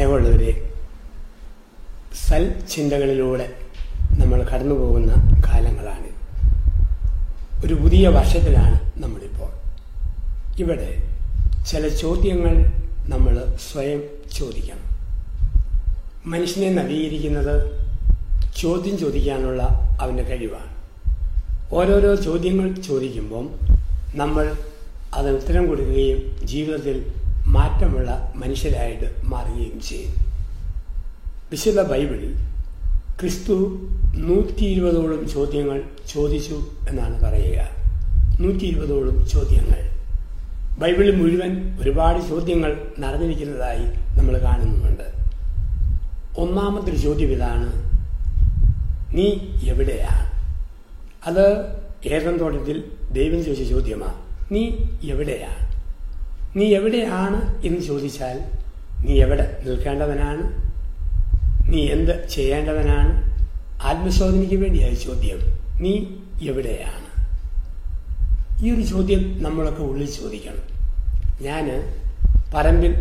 സ്നേഹമുള്ളവരെ സൽ ചിന്തകളിലൂടെ നമ്മൾ കടന്നു പോകുന്ന കാലങ്ങളാണ്. ഒരു പുതിയ വർഷത്തിലാണ് നമ്മളിപ്പോൾ. ഇവിടെ ചില ചോദ്യങ്ങൾ നമ്മൾ സ്വയം ചോദിക്കണം. മനുഷ്യനെ നവീകരിക്കുന്നത് ചോദ്യം ചോദിക്കാനുള്ള അവന്റെ കഴിവാണ്. ഓരോരോ ചോദ്യങ്ങൾ ചോദിക്കുമ്പം നമ്മൾ അതിന് ഉത്തരം കൊടുക്കുകയും ജീവിതത്തിൽ മാറ്റമുള്ള മനുഷ്യരായിട്ട് മാറുകയും ചെയ്യും. വിശുദ്ധ ബൈബിളിൽ ക്രിസ്തു നൂറ്റി ഇരുപതോളം ചോദ്യങ്ങൾ ചോദിച്ചു എന്നാണ് പറയുക. നൂറ്റി ഇരുപതോളം ചോദ്യങ്ങൾ. ബൈബിളിൽ മുഴുവൻ ഒരുപാട് ചോദ്യങ്ങൾ നടന്നിരിക്കുന്നതായി നമ്മൾ കാണുന്നുണ്ട് ഒന്നാമത്തെ ചോദ്യം ഇതാണ് നീ എവിടെയാണ്? അത് ഏതം തോട്ടത്തിൽ ദൈവം ചോദിച്ച ചോദ്യമാണ് നീ എവിടെയാണ്? നീ എവിടെയാണ് എന്ന് ചോദിച്ചാൽ നീ എവിടെ നിൽക്കേണ്ടവനാണ്? നീ എന്ത് ചെയ്യേണ്ടവനാണ്? ആത്മശോധനയ്ക്ക് വേണ്ടിയായ ചോദ്യം. നീ എവിടെയാണ്? ഈ ഒരു ചോദ്യം നമ്മളൊക്കെ ഉള്ളിൽ ചോദിക്കണം. ഞാൻ പറമ്പിൽ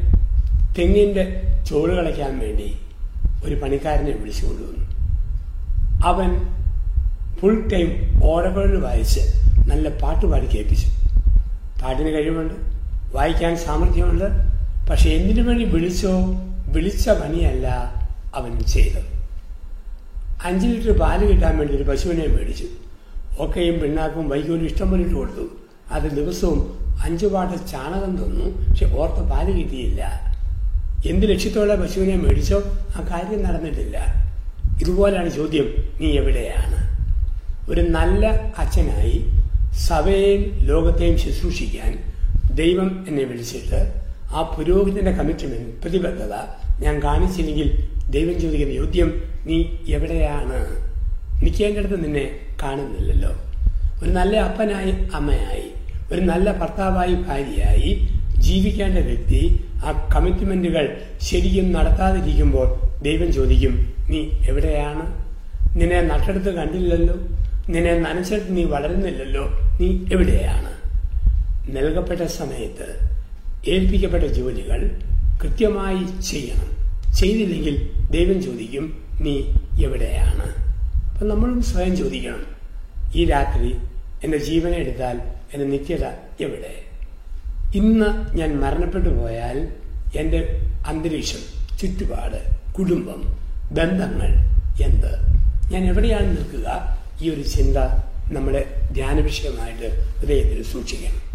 തെങ്ങിന്റെ ചോട് കളയ്ക്കാൻ വേണ്ടി ഒരു പണിക്കാരനെ വിളിച്ചു കൊണ്ടുവന്നു അവൻ ഫുൾ ടൈം ഓടകളിൽ വായിച്ച് നല്ല പാട്ട് പാടി കേൾപ്പിച്ചു. പാട്ടിന് കഴിവുണ്ട്. വായിക്കാൻ സാമർഥ്യമുണ്ട്. പക്ഷെ എന്തിനു വേണ്ടി വിളിച്ചോ? വിളിച്ച പണിയല്ല അവൻ ചെയ്തത്. അഞ്ച് ലിറ്റർ പാൽ കിട്ടാൻ വേണ്ടി ഒരു പശുവിനെ മേടിച്ചു. ഒക്കെയും പിണ്ണാക്കും വൈകോലും ഇഷ്ടം പോലെ കൊടുത്തു. അത് ദിവസവും അഞ്ചു പാട്ട് ചാണകം തന്നു. പക്ഷെ ഓർത്ത പാൽ കിട്ടിയില്ല. എന്ത് ലക്ഷ്യത്തോടെ പശുവിനെ മേടിച്ചോ? ആ കാര്യം നടന്നിട്ടില്ല. ഇതുപോലെയാണ് ചോദ്യം നീ എവിടെയാണ്? ഒരു നല്ല അച്ഛനായി സഭയെയും ലോകത്തെയും ശുശ്രൂഷിക്കാൻ ദൈവം എന്നെ വിളിച്ചിട്ട് ആ പുരോഹിതന്റെ കമ്മിറ്റ്മെന്റ് പ്രതിബദ്ധത ഞാൻ കാണിച്ചില്ലെങ്കിൽ ദൈവം ചോദിക്കുന്ന ചോദ്യം നീ എവിടെയാണ്? നിൽക്കേണ്ടടുത്ത് നിന്നെ കാണുന്നില്ലല്ലോ. ഒരു നല്ല അപ്പനായി അമ്മയായി ഒരു നല്ല ഭർത്താവായി ഭാര്യയായി ജീവിക്കേണ്ട വ്യക്തി ആ കമ്മിറ്റ്മെന്റുകൾ ശരിക്കും നടത്താതിരിക്കുമ്പോൾ ദൈവം ചോദിക്കും നീ എവിടെയാണ്? നിന്നെ നട്ടെടുത്ത് കണ്ടില്ലല്ലോ. നിന്നെ നനച്ചെടുത്ത് നീ വളരുന്നില്ലല്ലോ. നീ എവിടെയാണ്? നൽകപ്പെട്ട സമയത്ത് ഏൽപ്പിക്കപ്പെട്ട ജോലികൾ കൃത്യമായി ചെയ്യണം. ചെയ്തില്ലെങ്കിൽ ദൈവം ചോദിക്കും നീ എവിടെയാണ്? അപ്പം നമ്മളും സ്വയം ചോദിക്കണം ഈ രാത്രി എന്റെ ജീവനെ എടുത്താൽ എന്റെ നിത്യത എവിടെ? ഇന്ന് ഞാൻ മരണപ്പെട്ടു പോയാൽ എന്റെ അന്തരീക്ഷം ചുറ്റുപാട് കുടുംബം ബന്ധങ്ങൾ എന്ത്? ഞാൻ എവിടെയാണ് നിൽക്കുക? ഈ ഒരു ചിന്ത നമ്മുടെ ധ്യാന വിഷയമായിട്ട് ഹൃദയത്തിൽ സൂക്ഷിക്കണം.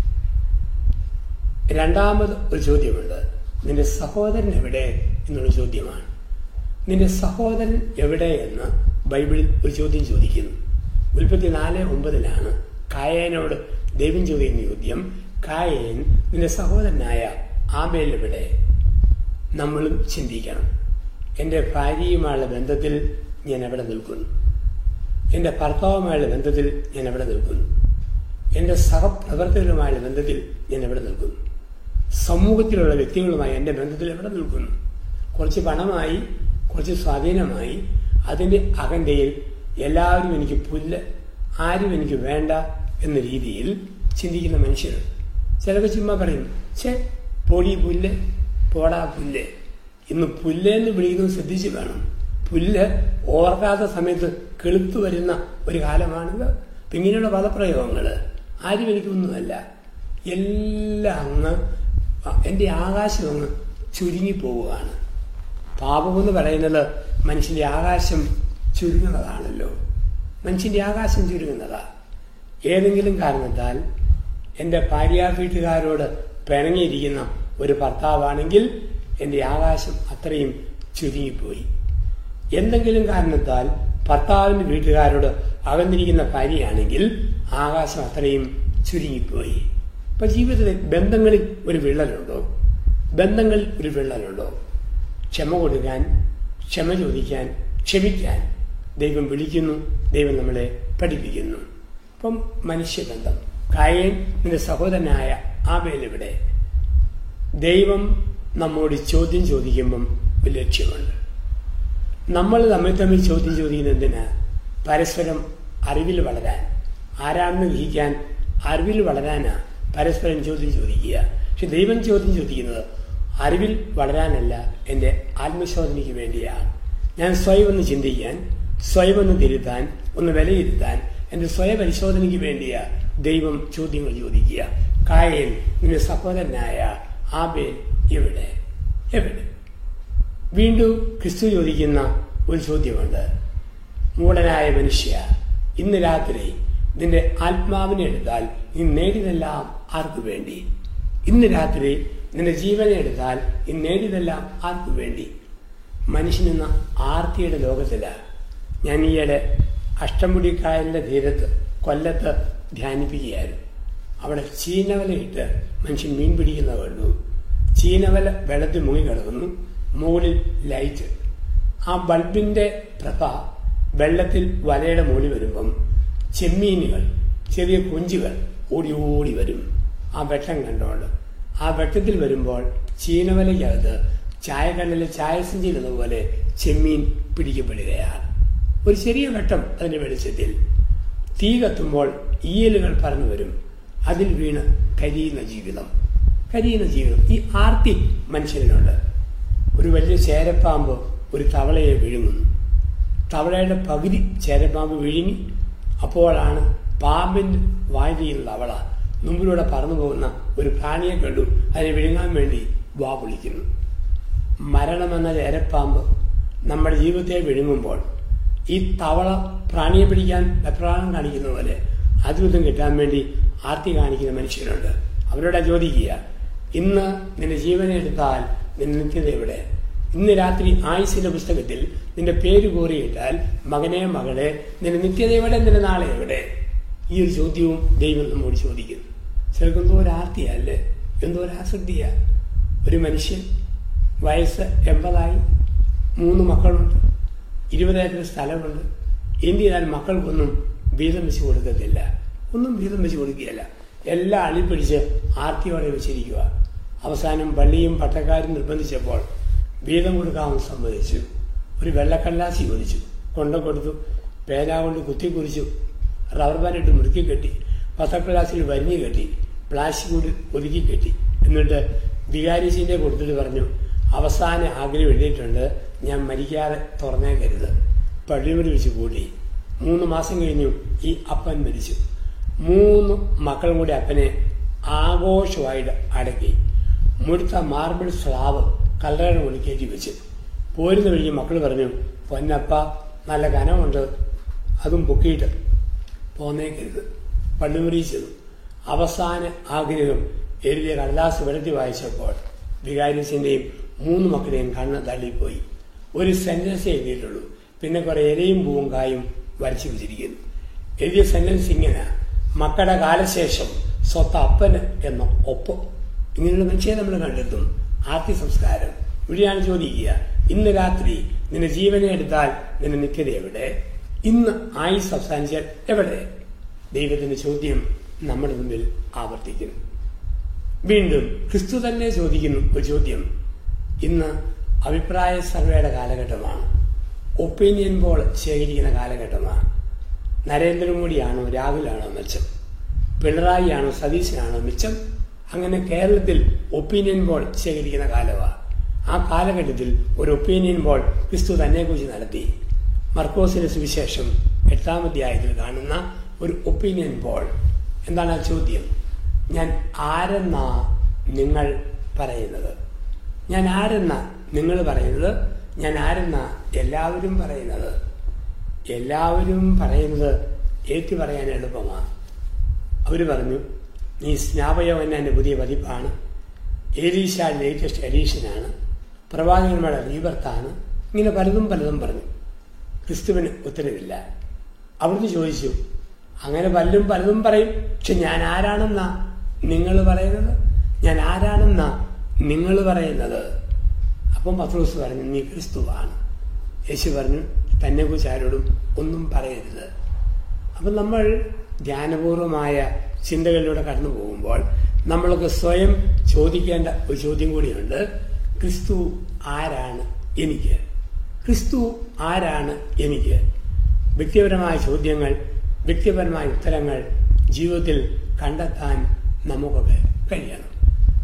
രണ്ടാമത് ഒരു ചോദ്യമുണ്ട്. നിന്റെ സഹോദരൻ എവിടെ എന്നുള്ള ചോദ്യമാണ്. നിന്റെ സഹോദരൻ എവിടെ എന്ന് ബൈബിളിൽ ഒരു ചോദ്യം ചോദിക്കുന്നു. ഉൽപ്പത്തി നാല് ഒമ്പതിലാണ് കായേനോട് ദൈവം ചോദിക്കുന്ന ചോദ്യം കായേൻ നിന്റെ സഹോദരനായ ആമേൽ എവിടെ? നമ്മളും ചിന്തിക്കണം. എന്റെ ഭാര്യയുമായുള്ള ബന്ധത്തിൽ ഞാൻ എവിടെ നിൽക്കുന്നു? എന്റെ ഭർത്താവുമായുള്ള ബന്ധത്തിൽ ഞാൻ എവിടെ നിൽക്കുന്നു? എന്റെ സഹപ്രവർത്തകരുമായുള്ള ബന്ധത്തിൽ ഞാൻ എവിടെ നിൽക്കുന്നു? സമൂഹത്തിലുള്ള വ്യക്തികളുമായി എന്റെ ബന്ധത്തിൽ എവിടെ നിൽക്കുന്നു? കുറച്ച് പണമായി കുറച്ച് സ്വാധീനമായി അതിന്റെ അകന്തയിൽ എല്ലാവരും എനിക്ക് പുല്ല് ആരും എനിക്ക് വേണ്ട എന്ന രീതിയിൽ ചിന്തിക്കുന്ന മനുഷ്യർ. ചിലർക്ക് ചുമ്മാ പറയും ചേ പൊടി പുല്ല് പോടാ പുല്ല്. ഇന്ന് പുല്ല് എന്ന് വിളിക്കുന്നത് ശ്രദ്ധിച്ച് വേണം. പുല്ല് ഓർക്കാത്ത സമയത്ത് കെളുത്തു വരുന്ന ഒരു കാലമാണിത്. ഇങ്ങനെയുള്ള പദപ്രയോഗങ്ങൾ ആരും എനിക്കൊന്നുമല്ല. എല്ലാം അങ്ങ് എന്റെ ആകാശം അങ്ങ് ചുരുങ്ങിപ്പോവുകയാണ്. പാപമെന്ന് പറയുന്നത് മനുഷ്യന്റെ ആകാശം ചുരുങ്ങുന്നതാണല്ലോ. മനുഷ്യന്റെ ആകാശം ചുരുങ്ങുന്നതാ. ഏതെങ്കിലും കാരണത്താൽ എന്റെ ഭാര്യ വീട്ടുകാരോട് പിണങ്ങിയിരിക്കുന്ന ഒരു ഭർത്താവാണെങ്കിൽ എന്റെ ആകാശം അത്രയും ചുരുങ്ങിപ്പോയി. എന്തെങ്കിലും കാരണത്താൽ ഭർത്താവിന്റെ വീട്ടുകാരോട് അകന്നിരിക്കുന്ന ഭാര്യയാണെങ്കിൽ ആകാശം അത്രയും ചുരുങ്ങിപ്പോയി. ഇപ്പൊ ജീവിതത്തിൽ ബന്ധങ്ങളിൽ ഒരു വിള്ളലുണ്ടോ? ബന്ധങ്ങളിൽ ഒരു വിള്ളലുണ്ടോ? ക്ഷമ കൊടുക്കാൻ ക്ഷമ ചോദിക്കാൻ ക്ഷമിക്കാൻ ദൈവം വിളിക്കുന്നു ദൈവം നമ്മളെ പഠിപ്പിക്കുന്നു. അപ്പം മനുഷ്യബന്ധം. കായൻ നിന്റെ സഹോദരനായ ആബേലിവിടെ ദൈവം നമ്മോട് ചോദ്യം ചോദിക്കുമ്പം ഒരു ലക്ഷ്യമുണ്ട്. നമ്മൾ തമ്മിൽ തമ്മിൽ ചോദ്യം ചോദിക്കുന്നത് എന്തിനാ? പരസ്പരം അറിവിൽ വളരാൻ. ആരാണെന്ന് ഗ്രഹിക്കാൻ അറിവിൽ വളരാനാ പരസ്പരം ചോദ്യം ചോദിക്കുക. പക്ഷെ ദൈവം ചോദ്യം ചോദിക്കുന്നത് അറിവിൽ വളരാനല്ല എന്റെ ആത്മശോധനയ്ക്ക് വേണ്ടിയാണ്. ഞാൻ സ്വയം ഒന്ന് ചിന്തിക്കാൻ സ്വയം ഒന്ന് തിരുത്താൻ ഒന്ന് വിലയിരുത്താൻ എന്റെ സ്വയപരിശോധനയ്ക്ക് വേണ്ടിയാ ദൈവം ചോദ്യങ്ങൾ ചോദിക്കുക. കായൽ നിന്റെ സഹോദരനായ ആബേൽ എവിടെ? എവിടെ? വീണ്ടും ക്രിസ്തു ചോദിക്കുന്ന ഒരു ചോദ്യമുണ്ട്. മൂടനായ മനുഷ്യ ഇന്ന് രാത്രി നിന്റെ ആത്മാവിനെ എടുത്താൽ നീ നേടിയതെല്ലാം ആർക്കു വേണ്ടി? ഇന്ന് രാത്രി നിന്റെ ജീവനെ എടുത്താൽ നീ നേടിയതെല്ലാം ആർക്കു വേണ്ടി? മനുഷ്യനെന്ന ആർത്തിയുടെ ലോകത്തിലാണ് ഞാൻ ഈയിടെ അഷ്ടമുടിക്കായലിന്റെ തീരത്ത് കൊല്ലത്ത് ധ്യാനിപ്പിക്കുകയായിരുന്നു. അവിടെ ചീനവലയിട്ട് മനുഷ്യൻ മീൻ പിടിക്കുന്ന കണ്ടു. ചീനവല വെള്ളത്തിൽ മുങ്ങി കിടക്കുന്നു. മുകളിൽ ലൈറ്റ്. ആ ബൾബിന്റെ പ്രഭ വെള്ളത്തിൽ വലയുടെ മുകളിൽ വരുമ്പം ചെമ്മീനുകൾ ചെറിയ കുഞ്ചുകൾ ഓടി ഓടി വരും. ആ വെട്ടം കണ്ടോണ്ട്. ആ വെട്ടത്തിൽ വരുമ്പോൾ ചീനവലയ്ക്കകത്ത് ചായക്കണ്ണിലെ ചായസഞ്ചിയിലെന്ന പോലെ ചെമ്മീൻ പിടിക്കപ്പെടുകയാണ്. ഒരു ചെറിയ വെട്ടം അതിന്റെ വെളിച്ചത്തിൽ. തീ കത്തുമ്പോൾ ഈയലുകൾ പറന്നു വരും. അതിൽ വീണ് കരിയുന്ന ജീവിതം. കരിയുന്ന ജീവിതം. ഈ ആർത്തി മനുഷ്യനുണ്ട് ഒരു വലിയ ചേരപ്പാമ്പ് ഒരു തവളയെ വിഴുങ്ങുന്നു. തവളയുടെ പകുതി ചേരപ്പാമ്പ് വിഴുങ്ങി അപ്പോഴാണ് പാമ്പിന്റെ വായിലുള്ള അവള മുമ്പിലൂടെ പറന്നു പോകുന്ന ഒരു പ്രാണിയെ കണ്ടു. അതിനെ വിഴുങ്ങാൻ വേണ്ടി വാ വിളിക്കുന്നു. മരണമെന്ന ചേരപ്പാമ്പ് നമ്മുടെ ജീവിതത്തെ വിഴുങ്ങുമ്പോൾ ഈ തവള പ്രാണിയെ പിടിക്കാൻ വെപ്രാളം കാണിക്കുന്ന പോലെ അത്ഭുതം കിട്ടാൻ വേണ്ടി ആർത്തി കാണിക്കുന്ന മനുഷ്യരുണ്ട്. അവരോട് ചോദിക്കുക ഇന്ന് നിന്റെ ജീവനെ എടുത്താൽ നിന്റെ നിത്യത എവിടെ ഇന്ന് രാത്രി ആയുസിന്റെ പുസ്തകത്തിൽ നിന്റെ പേര് കോറിയിട്ടാൽ മകനെ മകളെ നിന്റെ നിത്യത എവിടെ നിന്റെ നാളെ എവിടെ? ഈ ഒരു ചോദ്യവും ദൈവം നമ്മോട് ചോദിക്കുന്നു. ചിലർക്ക് എന്തോ ഒരു ആർത്തിയല്ലേ? എന്തോ ഒരു ഒരു മനുഷ്യൻ വയസ്സ് എൺപതായി മൂന്ന് മക്കളുണ്ട് ഇരുപത് സ്ഥലമുണ്ട്. എന്ത് ചെയ്താൽ മക്കൾക്കൊന്നും വീതം വെച്ച് കൊടുക്കത്തില്ല. ഒന്നും വീതം വെച്ച് കൊടുക്കുകയല്ല. എല്ലാം അളിപ്പിടിച്ച് ആർത്തിയോടെ വെച്ചിരിക്കുക അവസാനം പള്ളിയും പട്ടക്കാരും നിർബന്ധിച്ചപ്പോൾ വീതം കൊടുക്കാമെന്ന് സമ്മതിച്ചു. ഒരു വെള്ളക്കല്ലാസി ചോദിച്ചു കൊണ്ട കൊടുത്തു. പേന കൊണ്ട് കുത്തി കുറിച്ചു. റബ്ബർ മുറുക്കി കെട്ടി. പത്തക്കല്ലാസിൽ വരിഞ്ഞു കെട്ടി. പ്ലാസ്റ്റിക് കൊണ്ട് ഒതുക്കി കെട്ടി. എന്നിട്ട് വികാരിച്ചിന്റെ കൊടുത്തിട്ട് പറഞ്ഞു അവസാന ആഗ്രഹം എഴുതിയിട്ടുണ്ട്. ഞാൻ മരിക്കാതെ തുറന്നേക്കരുത്. പള്ളിയോട് വെച്ച് കൂടി. മൂന്ന് മാസം കഴിഞ്ഞു ഈ അപ്പൻ മരിച്ചു. മൂന്ന് മക്കളും കൂടി അപ്പനെ ആഘോഷമായിട്ട് അടക്കി. മുഴുത്ത മാർബിൾ സ്ലാവ് കല്ലറയുടെ മുകളിൽ കയറ്റി വെച്ച്. പോരുന്ന വഴി മക്കൾ പറഞ്ഞു പൊന്നപ്പ നല്ല കനമുണ്ട് അതും പൊക്കിയിട്ട് പോന്നേക്കരുത്. പള്ളിമുറി ചെന്നു. അവസാന ആഗ്രഹം എഴുതിയ കടലാസ് വെളുത്തി വായിച്ചപ്പോൾ വികാരിസിന്റെയും മൂന്ന് മക്കളെയും കണ്ണ് തള്ളിപ്പോയി. ഒരു സെന്റൻസ് എഴുതിയിട്ടുള്ളൂ. പിന്നെ കുറെ ഇലയും പൂവും കായും വരച്ചു വെച്ചിരിക്കുന്നു. എഴുതിയ സെന്റൻസ് ഇങ്ങനെ മക്കളുടെ കാലശേഷം സ്വത്ത് അപ്പന് എന്ന ഒപ്പം. ഇങ്ങനെയുള്ള നിശ്ചയം നമ്മൾ കണ്ടെത്തും. ആർത്തി സംസ്കാരം ഇവിടെയാണ് ചോദിക്കുക ഇന്ന് രാത്രി നിന്റെ ജീവനെ എടുത്താൽ നിന്റെ നിത്യത എവിടെ? ഇന്ന് ആയുസ് അവസാനിച്ചാൽ എവിടെ? ദൈവത്തിന്റെ ചോദ്യം നമ്മുടെ മുമ്പിൽ ആവർത്തിക്കുന്നു. വീണ്ടും ക്രിസ്തു തന്നെ ചോദിക്കുന്നു ഒരു ചോദ്യം. ഇന്ന് അഭിപ്രായ സർവേയുടെ കാലഘട്ടമാണ്. ഒപ്പീനിയൻ പോൾ ശേഖരിക്കുന്ന കാലഘട്ടമാണ്. നരേന്ദ്രമോദിയാണോ രാഹുലാണോ മെച്ചം? പിണറായിയാണോ സതീശനാണോ മിച്ചം? അങ്ങനെ കേരളത്തിൽ ഒപ്പീനിയൻ ബോൾ ശേഖരിക്കുന്ന കാലമാണ് ആ കാലഘട്ടത്തിൽ ഒരു ഒപ്പീനിയൻ ബോൾ ക്രിസ്തു തന്നെക്കുറിച്ച് നടത്തി. മർക്കോസിന്റെ സുവിശേഷം എട്ടാം അധ്യായത്തിൽ കാണുന്ന ഒരു ഒപ്പീനിയൻ ബോൾ എന്താണ് ആ ചോദ്യം? ഞാൻ ആരെന്നാ നിങ്ങൾ പറയുന്നത്? ഞാൻ ആരെന്നാ നിങ്ങൾ പറയുന്നത്? ഞാൻ ആരെന്നാ എല്ലാവരും പറയുന്നത്? എല്ലാവരും പറയുന്നത് ഏറ്റു പറയാൻ എളുപ്പമാണ് അവർ പറഞ്ഞു നീ സ്നാപയോവന്നാന്റെ പുതിയ പതിപ്പാണ്. ഏലീശ ലേറ്റസ്റ്റ് എഡീഷനാണ് പ്രവാചകന്മാരുടെ റീബർത്താണ് ഇങ്ങനെ പലതും പലതും പറഞ്ഞു. ക്രിസ്തുവിന് ഉത്തരവില്ല. അവിടുന്ന് ചോദിച്ചു അങ്ങനെ പലരും പലതും പറയും. പക്ഷെ ഞാൻ ആരാണെന്നാ നിങ്ങൾ പറയുന്നത്? ഞാൻ ആരാണെന്നാ നിങ്ങൾ പറയുന്നത്? അപ്പം പത്രോസ് പറഞ്ഞു നീ ക്രിസ്തുവാണ്. യേശു പറഞ്ഞു തന്നെ കുറിച്ച് ആരോടും ഒന്നും പറയരുത്. അപ്പം നമ്മൾ ധ്യാനപൂർവമായ ചിന്തകളിലൂടെ കടന്നു പോകുമ്പോൾ നമ്മൾക്ക് സ്വയം ചോദിക്കേണ്ട ഒരു ചോദ്യം കൂടിയുണ്ട്. ക്രിസ്തു ആരാണ് എനിക്ക്? ക്രിസ്തു ആരാണ് എനിക്ക്? വ്യക്തിപരമായ ചോദ്യങ്ങൾ വ്യക്തിപരമായ ഉത്തരങ്ങൾ ജീവിതത്തിൽ കണ്ടെത്താൻ നമുക്കൊക്കെ കഴിയണം.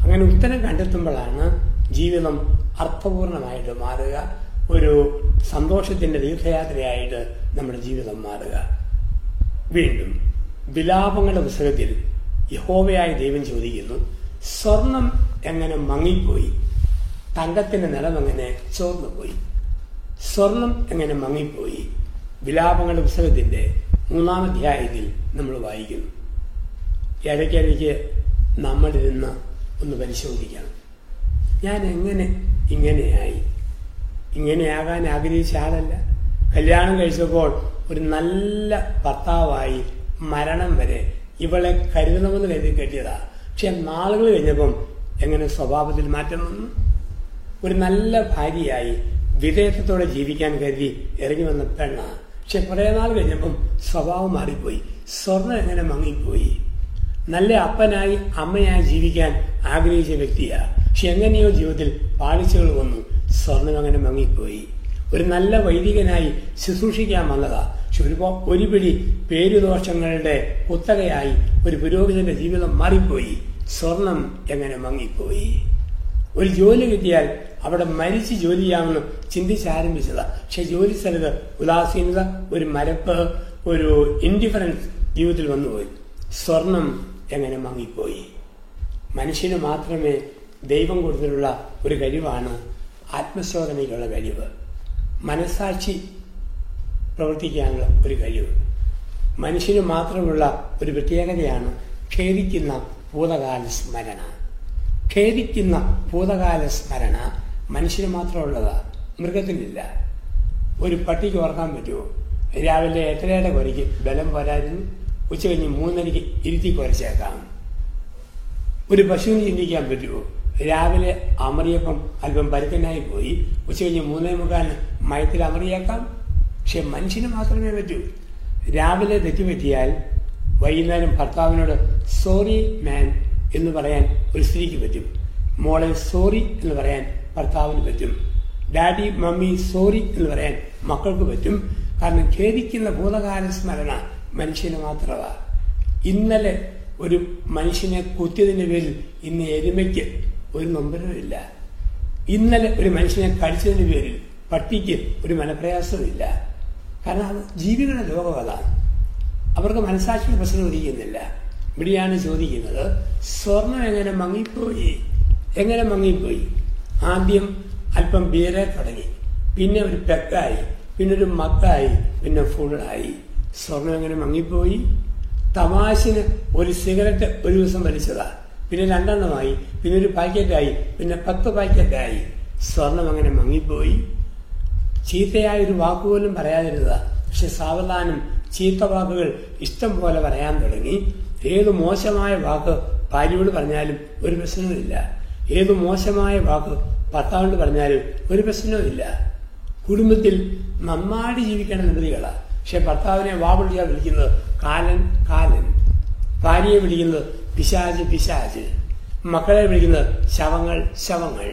അങ്ങനെ ഉത്തരം കണ്ടെത്തുമ്പോഴാണ് ജീവിതം അർത്ഥപൂർണമായിട്ട് മാറുക ഒരു സന്തോഷത്തിന്റെ തീർത്ഥയാത്രയായിട്ട് നമ്മുടെ ജീവിതം മാറുക. വീണ്ടും വിലാപങ്ങളുടെ പുസ്തകത്തിൽ യഹോവയായ ദൈവം ചോദിക്കുന്നു സ്വർണം എങ്ങനെ മങ്ങിപ്പോയി? തങ്കത്തിന്റെ നിലം എങ്ങനെ ചോർന്നു പോയി സ്വർണം എങ്ങനെ മങ്ങിപ്പോയി? വിലാപങ്ങളുടെ പുസ്തകത്തിന്റെ മൂന്നാം അധ്യായത്തിൽ നമ്മൾ വായിക്കുന്നു. ഇടയ്ക്കിടയ്ക്ക് നമ്മളിരുന്ന് ഒന്ന് പരിശോധിക്കണം ഞാൻ എങ്ങനെ ഇങ്ങനെയായി? ഇങ്ങനെയാകാൻ ആഗ്രഹിച്ച ആളല്ല. കല്യാണം കഴിച്ചപ്പോൾ ഒരു നല്ല ഭർത്താവായി മരണം വരെ ഇവളെ കരുതണമെന്ന് കരുതി കെട്ടിയതാ. പക്ഷെ നാളുകൾ കഴിഞ്ഞപ്പം എങ്ങനെ സ്വഭാവത്തിൽ മാറ്റം വന്നു? ഒരു നല്ല ഭാര്യയായി വിധേയത്വത്തോടെ ജീവിക്കാൻ കരുതി ഇറങ്ങി വന്ന പെണ്ണ. പക്ഷെ കുറെ നാൾ കഴിഞ്ഞപ്പം സ്വഭാവം മാറിപ്പോയി. സ്വർണം എങ്ങനെ മങ്ങിപ്പോയി? നല്ല അപ്പനായി അമ്മയായി ജീവിക്കാൻ ആഗ്രഹിച്ച വ്യക്തിയാ. പക്ഷെ എങ്ങനെയോ ജീവിതത്തിൽ പാളിച്ചകൾ വന്നു. സ്വർണം അങ്ങനെ മങ്ങിപ്പോയി. ഒരു നല്ല വൈദികനായി ശുശ്രൂഷിക്കാൻ വന്നതാ. പക്ഷെ ഒരു പിടി പേരുദോഷങ്ങളുടെ കുത്തകയായി ഒരു പുരോഹിതന്റെ ജീവിതം മാറിപ്പോയി. സ്വർണം എങ്ങനെ മങ്ങിപ്പോയി? ഒരു ജോലി കിട്ടിയാൽ അവിടെ മരിച്ച് ജോലി ചെയ്യാമെന്ന് ചിന്തിച്ചാരംഭിച്ചതാ പക്ഷെ ജോലി സ്ഥലത്ത് ഉദാസീനത ഒരു മരപ്പ് ഒരു ഇൻഡിഫറൻസ് ജീവിതത്തിൽ വന്നുപോയി. സ്വർണം എങ്ങനെ മങ്ങിപ്പോയി? മനുഷ്യന് മാത്രമേ ദൈവം കൊടുത്തിട്ടുള്ള ഒരു കഴിവാണ് ആത്മശോധനയ്ക്കുള്ള കഴിവ്. മനസാക്ഷി പ്രവർത്തിക്കാനുള്ള ഒരു കഴിവ്. മനുഷ്യന് മാത്രമുള്ള ഒരു പ്രത്യേകതയാണ് ഖേദിക്കുന്ന ഭൂതകാല സ്മരണ. ഖേദിക്കുന്ന ഭൂതകാല സ്മരണ മനുഷ്യന് മാത്രമുള്ളതാ മൃഗത്തിനില്ല. ഒരു പട്ടിക്ക് ഓർക്കാൻ പറ്റുമോ? രാവിലെ എട്ടരയുടെ കുരയ്ക്ക് ബലം പോരായിരുന്നു ഉച്ച കഴിഞ്ഞ് മൂന്നരയ്ക്ക് ഇരുത്തി കുരച്ചേക്കാം. ഒരു പശുവിന് ചിന്തിക്കാൻ പറ്റുമോ? രാവിലെ അമറിയപ്പം അല്പം പരുക്കനായി പോയി ഉച്ച കഴിഞ്ഞ് മൂന്നേ മുക്കാലിന് മയത്തിൽ അമറിയേക്കാം. പക്ഷെ മനുഷ്യന് മാത്രമേ പറ്റൂ. രാവിലെ തെറ്റുപറ്റിയാൽ വൈകുന്നേരം ഭർത്താവിനോട് സോറി മാൻ എന്ന് പറയാൻ ഒരു സ്ത്രീക്ക് പറ്റും. മോളെ സോറി എന്ന് പറയാൻ ഭർത്താവിന് പറ്റും. ഡാഡി മമ്മി സോറി എന്ന് പറയാൻ മക്കൾക്ക് പറ്റും. കാരണം ഖേദിക്കുന്ന ഭൂതകാല സ്മരണ മനുഷ്യന് മാത്രമാ. ഇന്നലെ ഒരു മനുഷ്യനെ കുത്തിയതിന്റെ പേരിൽ ഇന്ന് എരുമയ്ക്ക് ഒരു നൊമ്പരമില്ല ഇന്നലെ ഒരു മനുഷ്യനെ കടിച്ചതിന്റെ പേരിൽ പട്ടിക്ക് ഒരു മനപ്രയാസമില്ല കാരണം അത് ജീവികളുടെ ലോകം അവർക്ക് മനസ്സാക്ഷിയുടെ പ്രശ്നം ഉദിക്കുന്നില്ല. ഇവിടെയാണ് ചോദിക്കുന്നത് സ്വർണം എങ്ങനെ മങ്ങിപ്പോയി? എങ്ങനെ മങ്ങിപ്പോയി? ആദ്യം അല്പം ബീറെ തുടങ്ങി. പിന്നെ ഒരു പെക്കായി പിന്നെ ഒരു മക്കായി പിന്നെ ഫുള്ളായി സ്വർണം എങ്ങനെ മങ്ങിപ്പോയി? തമാശന് ഒരു സിഗരറ്റ് ഒരു ദിവസം വലിച്ചതാ. പിന്നെ രണ്ടെണ്ണമായി പിന്നെ ഒരു പാക്കറ്റായി പിന്നെ പത്ത് പാക്കറ്റായി. സ്വർണം അങ്ങനെ മങ്ങിപ്പോയി. ചീത്തയായ ഒരു വാക്കുപോലും പറയാതിരുന്നത്. പക്ഷെ സാവധാനം ചീത്ത വാക്കുകൾ ഇഷ്ടം പോലെ പറയാൻ തുടങ്ങി. ഏത് മോശമായ വാക്ക് ഭാര്യയോട് പറഞ്ഞാലും ഒരു പ്രശ്നവുമില്ല ഏത് മോശമായ വാക്ക് ഭർത്താവിനോട് പറഞ്ഞാലും ഒരു പ്രശ്നവുമില്ല കുടുംബത്തിൽ നന്നായിട്ട് ജീവിക്കേണ്ട നിർദ്ദികളാ പക്ഷെ ഭർത്താവിനെ വാ വിളിക്കുന്നത് കാലൻ കാലൻ. ഭാര്യയെ വിളിക്കുന്നത് പിശാജ് പിശാജ് മക്കളെ വിളിക്കുന്നത് ശവങ്ങൾ ശവങ്ങൾ.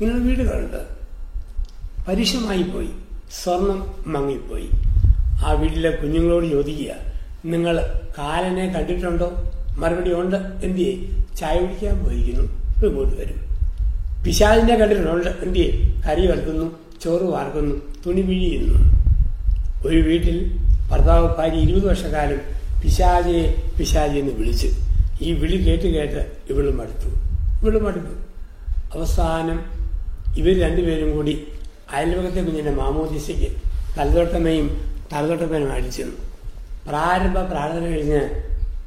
ഇങ്ങനെ വീടുകളുണ്ട്. പരുഷമായി പോയി. സ്വർണം മങ്ങിപ്പോയി. ആ വീട്ടിലെ കുഞ്ഞുങ്ങളോട് ചോദിക്കുക നിങ്ങൾ കാലനെ കണ്ടിട്ടുണ്ടോ? മറുപടി ഉണ്ട് എന്തിയെ? ചായ കുടിക്കാൻ പോയിരിക്കുന്നു. ഇങ്ങോട്ട് വരും പിശാലിനെ കണ്ടിട്ടുണ്ട്? എന്തിയെ? കരി വറുക്കുന്നു ചോറ് വാർക്കുന്നു തുണി പിഴിയുന്നു ഒരു വീട്ടിൽ ഭർത്താവ് ഭാര്യ ഇരുപത് വർഷക്കാലം പിശാചയെ പിശാചി എന്ന് വിളിച്ച് ഈ വിളി കേട്ട് കേട്ട് ഇവളും മടുത്തു. ഇവളും മടുത്തു. അവസാനം ഇവർ രണ്ടുപേരും കൂടി അയൽവകത്തെ കുഞ്ഞിന്റെ മാമോദിസയ്ക്ക് തലതൊട്ടമ്മയും തലതൊട്ടമ്മയും അടിച്ചെന്നു. പ്രാരംഭ പ്രാർത്ഥന കഴിഞ്ഞ്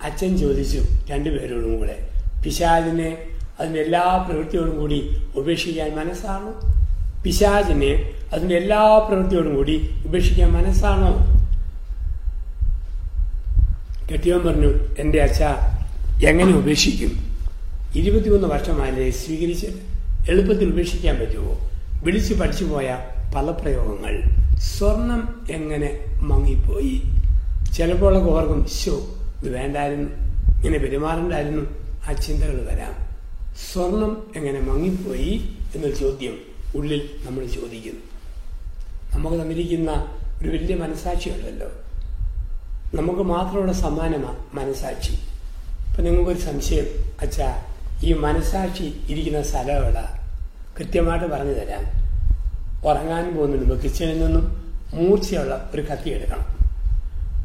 അച്ഛൻ ചോദിച്ചു രണ്ടുപേരോടും കൂടെ പിശാചിനെ അതിന്റെ എല്ലാ പ്രവൃത്തിയോടും കൂടി ഉപേക്ഷിക്കാൻ മനസ്സാണോ? പിശാചിനെ അതിന്റെ എല്ലാ പ്രവൃത്തിയോടും കൂടി ഉപേക്ഷിക്കാൻ മനസ്സാണോ? കെട്ടിയവൻ പറഞ്ഞു എന്റെ അച്ഛ എങ്ങനെ ഉപേക്ഷിക്കും? ഇരുപത്തിമൂന്ന് വർഷമായില്ലേ സ്വീകരിച്ച് എളുപ്പത്തിൽ ഉപേക്ഷിക്കാൻ പറ്റുമോ? വിളിച്ചു പഠിച്ചു പോയ പദപ്രയോഗങ്ങൾ സ്വർണം എങ്ങനെ മങ്ങിപ്പോയി? ചിലപ്പോഴൊക്കെ ഓർക്കും ശോ ഇത് വേണ്ടായിരുന്നു. ഇങ്ങനെ പെരുമാറണ്ടായിരുന്നു. ആ ചിന്തകൾ വരാം. സ്വർണം എങ്ങനെ മങ്ങിപ്പോയി എന്നൊരു ചോദ്യം ഉള്ളിൽ നമ്മൾ ചോദിക്കുന്നു നമുക്ക് തന്നിരിക്കുന്ന ഒരു വലിയ മനസാക്ഷിയുണ്ടല്ലോ നമുക്ക് മാത്രമുള്ള സമ്മാനമാണ് മനസാക്ഷി. അപ്പൊ നിങ്ങൾക്കൊരു സംശയം. അച്ഛാ ഈ മനസാക്ഷി ഇരിക്കുന്ന സ്ഥലം എവിടെ? കൃത്യമായിട്ട് പറഞ്ഞു തരാം. ഉറങ്ങാൻ പോകുന്നതിന് മുമ്പ് കിച്ചണിൽ നിന്നും മൂർച്ചയുള്ള ഒരു കത്തി എടുക്കണം.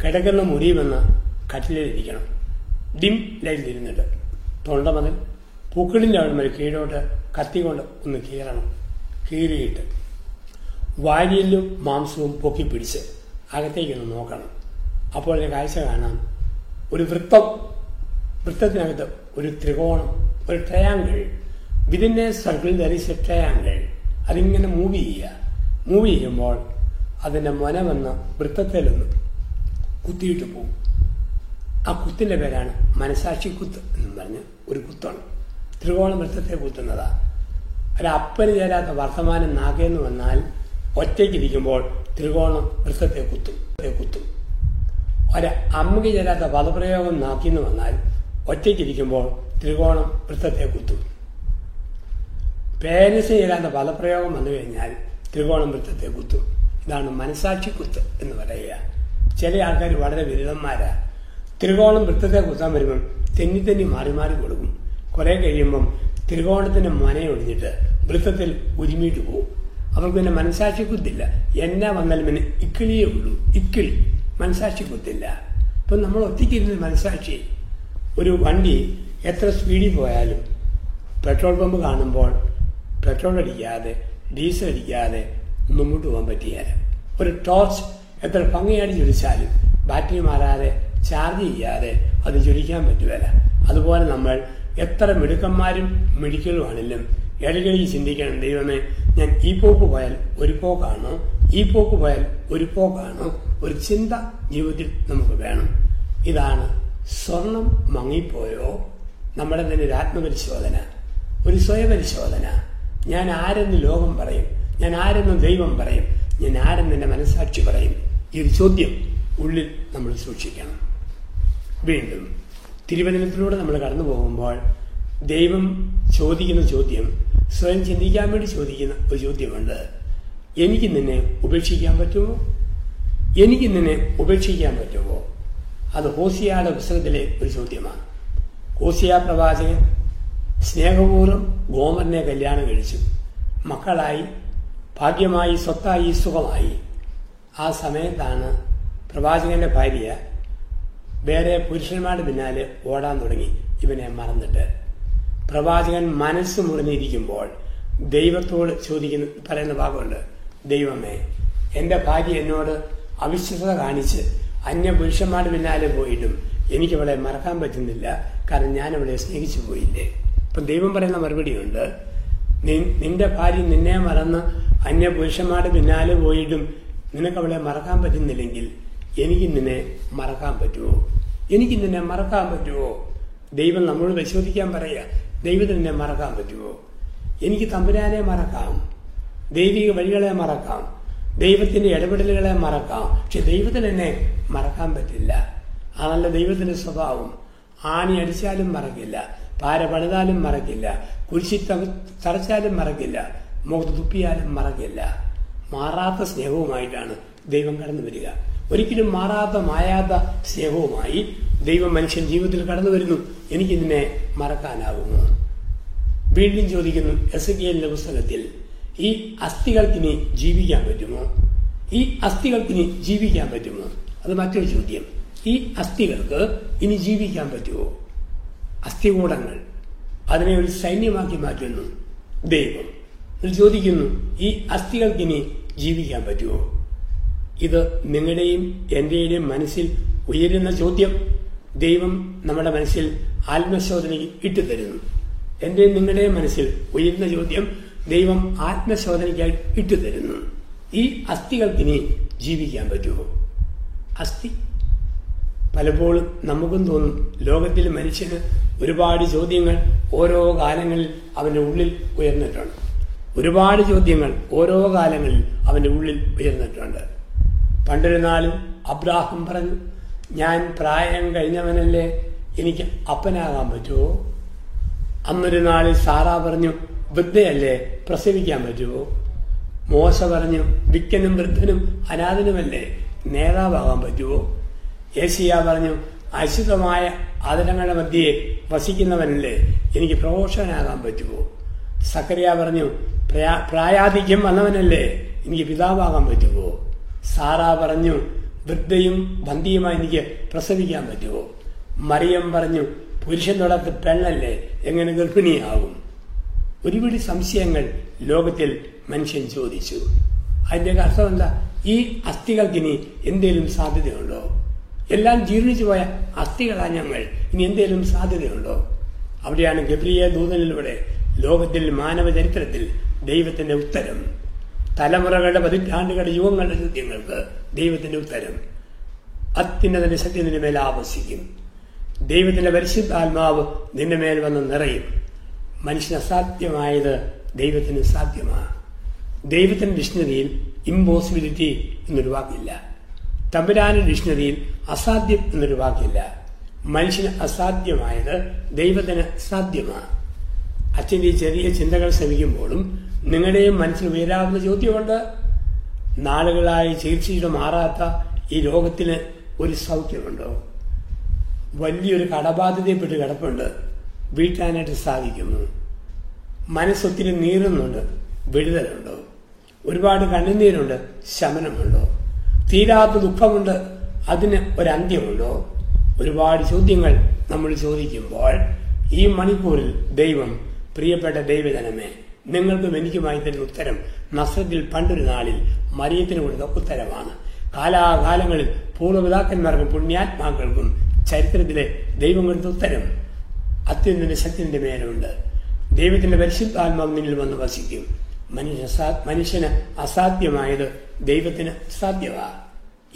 കിടക്കുന്ന മുറിയുമെന്ന് കട്ടിലിരിക്കണം ഡിം ലൈറ്റ് ഇരുന്നിട്ട് തൊണ്ടമതിൽ മുതൽ പൂക്കളിന്റെ അവിടെ മുതൽ കീഴോട്ട് കത്തി കൊണ്ട് ഒന്ന് കീറണം. കീറിയിട്ട് വാരിയലും മാംസവും പൊക്കി പിടിച്ച് അകത്തേക്കൊന്ന് നോക്കണം. അപ്പോൾ ഒരു കാഴ്ച കാണാം ഒരു വൃത്തം. വൃത്തത്തിനകത്ത് ഒരു ത്രികോണം ഒരു ട്രയാങ്കിൾ വിതിന്റെ സർക്കിൾ ധരിച്ച ട്രയാങ്കിൾ അതിങ്ങനെ മൂവ് ചെയ്യുക. മൂവ് ചെയ്യുമ്പോൾ അതിന്റെ മൊന വന്ന് വൃത്തത്തിലൊന്ന് കുത്തിയിട്ട് പോകും. ആ കുത്തിന്റെ പേരാണ് മനസാക്ഷി കുത്ത് എന്ന് പറഞ്ഞ് ഒരു കുത്താണ്. ത്രികോണ വൃത്തത്തെ കുത്തുന്നതാണ് ഒരു അപ്പന് ചേരാത്ത വർത്തമാനം നാഗേന്ന് വന്നാൽ ഒറ്റയ്ക്കിരിക്കുമ്പോൾ ത്രികോണ വൃത്തത്തെ കുത്തും കുത്തും. ഒരു അമ്മയ്ക്ക് ചേരാത്ത പദപ്രയോഗം നാക്കിന്ന് വന്നാൽ ഒറ്റയ്ക്കിരിക്കുമ്പോൾ ത്രികോണം വൃത്തത്തെ കുത്തും. പേരൻസ് ചെയ്യാത്ത പദപ്രയോഗം വന്നു കഴിഞ്ഞാൽ ത്രികോണം വൃത്തത്തെ കുത്തും. ഇതാണ് മനസാക്ഷി കുത്ത് എന്ന് പറയുക. ചില ആൾക്കാർ വളരെ വിരുദ്ധന്മാരാ ത്രികോണം വൃത്തത്തെ കുത്താൻ വരുമ്പം തെന്നി തെന്നി മാറി മാറി കൊടുക്കും. കുറെ കഴിയുമ്പം ത്രികോണത്തിന്റെ മനയൊടിഞ്ഞിട്ട് വൃത്തത്തിൽ ഉരുമിയിട്ട് പോകും അവർക്ക് പിന്നെ മനസാക്ഷി കുത്തില്ല. എന്നാ വന്നാലും പിന്നെ ഇക്കിളിയേ ഉള്ളൂ. ഇക്കിളി. മനസാക്ഷി കുത്തില്ല. ഇപ്പം നമ്മൾ ഒറ്റയ്ക്കിരുന്ന മനസാക്ഷി. ഒരു വണ്ടി എത്ര സ്പീഡിൽ പോയാലും പെട്രോൾ പമ്പ് കാണുമ്പോൾ പെട്രോൾ അടിക്കാതെ ഡീസൽ അടിക്കാതെ മുമ്പോട്ട് പോകാൻ പറ്റിയാൽ ഒരു ടോർച്ച് എത്ര ഭംഗിയായിട്ട് ചൊരിച്ചാലും ബാറ്ററി മാറാതെ ചാർജ് ചെയ്യാതെ അത് ചൊരിക്കാൻ പറ്റുകയില്ല. അതുപോലെ നമ്മൾ എത്ര മിടുക്കന്മാരും മിടുക്കലുമാണെങ്കിലും ഇടയ്ക്കിടയ്ക്ക് ചിന്തിക്കണം ദൈവമേ ഞാൻ ഈ പോക്ക് പോയാൽ ഒരു പോക്കാണോ? ഈ പോക്ക് പോയാൽ ഒരു പോക്കാണോ? ഒരു ചിന്ത ജീവിതത്തിൽ നമുക്ക് വേണം. ഇതാണ് സ്വർണം മങ്ങിപ്പോയോ? നമ്മുടെ തന്നെ ഒരു ആത്മപരിശോധന. ഒരു സ്വയപരിശോധന. ഞാൻ ആരെന്ന് ലോകം പറയും. ഞാൻ ആരെന്ന് ദൈവം പറയും. ഞാൻ ആരെന്ന് എന്റെ മനസ്സാക്ഷി പറയും. ഈ ഒരു ചോദ്യം ഉള്ളിൽ നമ്മൾ സൂക്ഷിക്കണം. വീണ്ടും തിരുവനന്തപുരത്തിലൂടെ നമ്മൾ കടന്നു പോകുമ്പോൾ ദൈവം ചോദിക്കുന്ന ചോദ്യം സ്വയം ചിന്തിക്കാൻ വേണ്ടി ചോദിക്കുന്ന ഒരു ചോദ്യമുണ്ട്. എനിക്ക് നിന്നെ ഉപേക്ഷിക്കാൻ പറ്റുമോ? എനിക്ക് നിന്നെ ഉപേക്ഷിക്കാൻ പറ്റുമോ? അത് ഹോസിയയുടെ പുസ്തകത്തിലെ ഒരു ചോദ്യമാണ്. ഹോസിയ പ്രവാചകൻ സ്നേഹപൂർവം ഗോമറിനെ കല്യാണം കഴിച്ചു. മക്കളായി ഭാഗ്യമായി സ്വത്തായി സുഖമായി. ആ സമയത്താണ് പ്രവാചകന്റെ ഭാര്യ വേറെ പുരുഷന്മാരുടെ പിന്നാലെ ഓടാൻ തുടങ്ങി. ഇവനെ മറന്നിട്ട്. പ്രവാചകൻ മനസ്സ് മുറിഞ്ഞിരിക്കുമ്പോൾ ദൈവത്തോട് ചോദിക്കുന്ന പറയുന്ന ഭാഗമുണ്ട് ദൈവമേ എന്റെ ഭാര്യ എന്നോട് അവിശ്വസത കാണിച്ച് അന്യ പുരുഷന്മാരുടെ പിന്നാലെ പോയിട്ടും എനിക്ക് അവളെ മറക്കാൻ പറ്റുന്നില്ല. കാരണം അവളെ സ്നേഹിച്ചു പോയില്ലേ? ഇപ്പം ദൈവം പറയുന്ന മറുപടിയുണ്ട് നിന്റെ ഭാര്യ നിന്നെ മറന്ന് അന്യ പുരുഷന്മാരുടെ പിന്നാലെ പോയിട്ടും നിനക്ക് അവളെ മറക്കാൻ പറ്റുന്നില്ലെങ്കിൽ എനിക്ക് നിന്നെ മറക്കാൻ പറ്റുമോ? എനിക്ക് നിന്നെ മറക്കാൻ പറ്റുമോ? ദൈവം നമ്മളോട് പരിശോധിക്കാൻ പറയുക ദൈവത്തിന് നിന്നെ മറക്കാൻ പറ്റുമോ? എനിക്ക് തമ്പുരാനെ മറക്കാം ദൈവിക വഴികളെ മറക്കാം ദൈവത്തിന്റെ ഇടപെടലുകളെ മറക്കാം. പക്ഷെ ദൈവത്തിന് എന്നെ മറക്കാൻ പറ്റില്ല. അതല്ല ദൈവത്തിന്റെ സ്വഭാവം ആനി അടിച്ചാലും മറക്കില്ല. പാര പണിതാലും മറക്കില്ല. കുരിശി തറച്ചാലും മറക്കില്ല. മുഖത്ത് തുപ്പിയാലും മറക്കില്ല. മാറാത്ത സ്നേഹവുമായിട്ടാണ് ദൈവം കടന്നു വരിക. ഒരിക്കലും മാറാത്ത മായാത്ത സ്നേഹവുമായി ദൈവം മനുഷ്യൻ ജീവിതത്തിൽ കടന്നു വരുന്നു. എനിക്ക് ഇതിനെ മറക്കാനാകുമോ? വീണ്ടും ചോദിക്കുന്നു എസ് കെ എല്ലിന്റെ പുസ്തകത്തിൽ ഈ അസ്ഥികൾക്കിനി ജീവിക്കാൻ പറ്റുമോ? ഈ അസ്ഥികൾക്കിനി ജീവിക്കാൻ പറ്റുമോ? അത് മറ്റൊരു ചോദ്യം. ഈ അസ്ഥികൾക്ക് ഇനി ജീവിക്കാൻ പറ്റുമോ? അസ്ഥികൂടങ്ങൾ. അതിനെ ഒരു സൈന്യമാക്കി മാറ്റുന്നു ദൈവം. ചോദിക്കുന്നു ഈ അസ്ഥികൾക്കിനി ജീവിക്കാൻ പറ്റുമോ? ഇത് നിങ്ങളുടെയും എന്റെയും മനസ്സിൽ ഉയരുന്ന ചോദ്യം. ദൈവം നമ്മുടെ മനസ്സിൽ ആത്മശോധനയ്ക്ക് ഇട്ടുതരുന്നു. എന്റെ നിങ്ങളുടെയും മനസ്സിൽ ഉയരുന്ന ചോദ്യം ദൈവം ആത്മശോധനയ്ക്കായി ഇട്ടുതരുന്നു. ഈ അസ്ഥികൾക്കിനി ജീവിക്കാൻ പറ്റുമോ? അസ്ഥി പലപ്പോഴും നമുക്കും തോന്നും ലോകത്തിൽ മനുഷ്യന് ഒരുപാട് ചോദ്യങ്ങൾ ഓരോ കാലങ്ങളിൽ അവന്റെ ഉള്ളിൽ ഉയർന്നിട്ടുണ്ട്. ഒരുപാട് ചോദ്യങ്ങൾ ഓരോ കാലങ്ങളിൽ അവന്റെ ഉള്ളിൽ ഉയർന്നിട്ടുണ്ട്. പണ്ടൊരു നാളും അബ്രാഹം പറഞ്ഞു ഞാൻ പ്രായം കഴിഞ്ഞവനല്ലേ എനിക്ക് അപ്പനാകാൻ പറ്റുമോ? അന്നൊരു നാളിൽ സാറ പറഞ്ഞു വൃദ്ധയല്ലേ പ്രസവിക്കാൻ പറ്റുമോ? മോശ പറഞ്ഞു വിക്കനും വൃദ്ധനും അനാഥനുമല്ലേ നേതാവാകാൻ പറ്റുമോ? ഏഷ്യ പറഞ്ഞു അശുദ്ധമായ ആദരങ്ങളുടെ മധ്യയെ വസിക്കുന്നവനല്ലേ? എനിക്ക് പ്രഘോഷകനാകാൻ പറ്റുമോ? സക്കറിയ പറഞ്ഞു "പ്രായ- പ്രായാധിക്യം വന്നവനല്ലേ? എനിക്ക് പിതാവാകാൻ പറ്റുമോ? സാറ പറഞ്ഞു വൃദ്ധയും ബന്ധിയുമായി എനിക്ക് പ്രസവിക്കാൻ പറ്റുമോ? മറിയം പറഞ്ഞു പുരുഷൻ തൊടാത്ത പെണ്ണല്ലേ? എങ്ങനെ ഗർഭിണിയാകും? ഒരുപിടി സംശയങ്ങൾ ലോകത്തിൽ മനുഷ്യൻ ചോദിച്ചു. അതിന്റെ അർത്ഥം എന്താ? ഈ അസ്ഥികൾക്കിനി എന്തേലും സാധ്യതയുണ്ടോ? എല്ലാം ജീർണിച്ചു പോയ അസ്ഥികളാ ഞങ്ങൾ. ഇനി എന്തെങ്കിലും സാധ്യതയുണ്ടോ? അവിടെയാണ് ഗബ്രിയ ദൂതനിലൂടെ ലോകത്തിൽ മാനവ ചരിത്രത്തിൽ ദൈവത്തിന്റെ ഉത്തരം. തലമുറകളുടെ പതിറ്റാണ്ടുകളുടെ യുവങ്ങളുടെ ചോദ്യങ്ങൾക്ക് ദൈവത്തിന്റെ ഉത്തരം. അത്യുന്നതന്റെ സത്യം നിന്റെ മേൽ ആവസിക്കും. ദൈവത്തിന്റെ പരിശുദ്ധാത്മാവ് നിന്റെ മേൽ വന്ന് നിറയും. മനുഷ്യന് അസാധ്യമായത് ദൈവത്തിന് സാധ്യമാണ് ദൈവത്തിന്റെ ഡിക്ഷണറിയിൽ ഇമ്പോസിബിലിറ്റി എന്നൊരു വാക്കില്ല. തമ്പുരാന്റെ ഡിക്ഷണറിയിൽ അസാധ്യം എന്നൊരു വാക്കില്ല. മനുഷ്യന് അസാധ്യമായത് ദൈവത്തിന് സാധ്യമാണ്. അച്ഛന്റെ ഈ ചെറിയ ചിന്തകൾ ശ്രമിക്കുമ്പോഴും നിങ്ങളുടെയും മനസ്സിൽ ഉയരാവുന്ന ചോദ്യമുണ്ട്. നാളുകളായി ചികിത്സയുടെ മാറാത്ത ഈ രോഗത്തിന് ഒരു സൗഖ്യമുണ്ടോ? വലിയൊരു കടബാധ്യതയെപ്പെട്ട് കിടപ്പുണ്ട്. വീട്ടാനായിട്ട് സാധിക്കുന്നു. മനസ്സൊത്തിരി നീറുന്നുണ്ട്. വിടുതലുണ്ടോ? ഒരുപാട് കണ്ണുനീരുണ്ട്. ശമനമുണ്ടോ? തീരാത്ത ദുഃഖമുണ്ട്. അതിന് ഒരന്ത്യമുണ്ടോ? ഒരുപാട് ചോദ്യങ്ങൾ നമ്മൾ ചോദിക്കുമ്പോൾ ഈ മണിക്കൂറിൽ ദൈവം പ്രിയപ്പെട്ട ദൈവജനമേ നിങ്ങൾക്കും എനിക്കുമായി തരുന്ന ഉത്തരം. നസ്രത്തിൽ പണ്ടൊരു നാളിൽ മറിയത്തിന് കൊടുത്ത ഉത്തരമാണ്. കാലാകാലങ്ങളിൽ പൂർവപിതാക്കന്മാർക്കും പുണ്യാത്മാക്കൾക്കും ചരിത്രത്തിലെ ദൈവം കൊടുത്ത ഉത്തരം അത്യന്തിന്റെ ശക്തിന്റെ മേലുണ്ട് ദൈവത്തിന്റെ പരിശുദ്ധാത്മാവ് നിന്നിൽ വന്ന് വസിക്കും. മനുഷ്യ മനുഷ്യന് അസാധ്യമായത് ദൈവത്തിന് സാധ്യമാ.